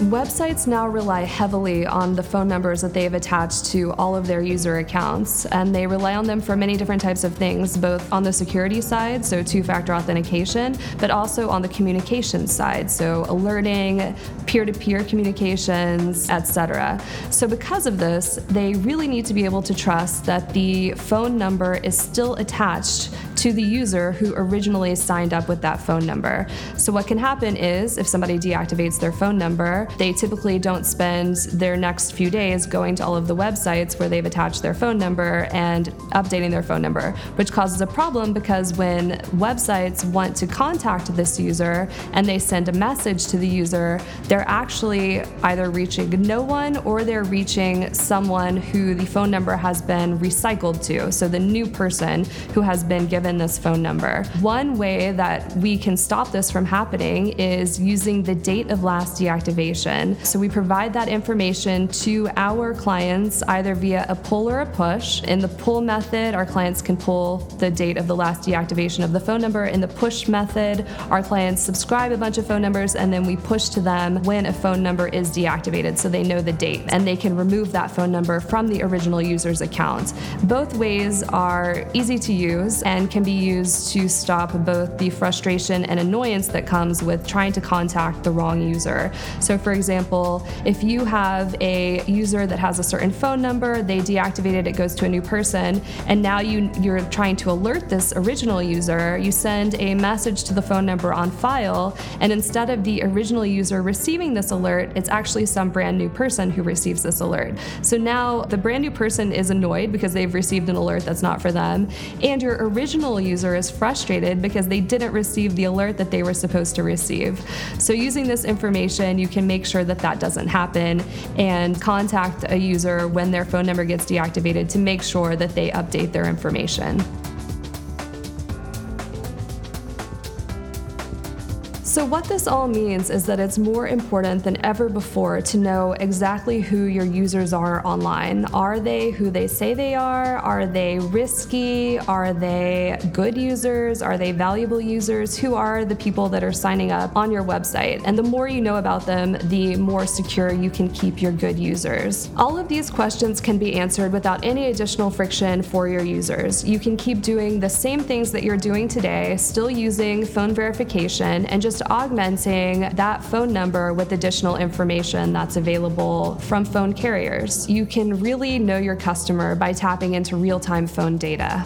Websites now rely heavily on the phone numbers that they've attached to all of their user accounts, and they rely on them for many different types of things, both on the security side, so two factor authentication, but also on the communication side, so alerting, peer to peer communications, etc. So, because of this, they really need to be able to trust that the phone number is still attached to the user who originally signed up with that phone number. So, what can happen is if somebody deactivates their phone number, they typically don't spend their next few days going to all of the websites where they've attached their phone number and updating their phone number, which causes a problem because when websites want to contact this user and they send a message to the user, they're actually either reaching no one or they're reaching someone who the phone number has been recycled to. So, the new person who has been given this phone number. One way that we can stop this from happening is using the date of last deactivation. So we provide that information to our clients either via a pull or a push. In the pull method, our clients can pull the date of the last deactivation of the phone number. In the push method, our clients subscribe a bunch of phone numbers and then we push to them when a phone number is deactivated so they know the date and they can remove that phone number from the original user's account. Both ways are easy to use and can can be used to stop both the frustration and annoyance that comes with trying to contact the wrong user. So, for example, if you have a user that has a certain phone number, they deactivate it, it goes to a new person, and now you, you're trying to alert this original user, you send a message to the phone number on file, and instead of the original user receiving this alert, it's actually some brand new person who receives this alert. So now the brand new person is annoyed because they've received an alert that's not for them, and your original user is frustrated because they didn't receive the alert that they were supposed to receive. So, using this information, you can make sure that that doesn't happen and contact a user when their phone number gets deactivated to make sure that they update their information. So, what this all means is that it's more important than ever before to know exactly who your users are online. Are they who they say they are? Are they risky? Are they good users? Are they valuable users? Who are the people that are signing up on your website? And the more you know about them, the more secure you can keep your good users. All of these questions can be answered without any additional friction for your users. You can keep doing the same things that you're doing today, still using phone verification, and just augmenting that phone number with additional information that's available from phone carriers. You can really know your customer by tapping into real time phone data.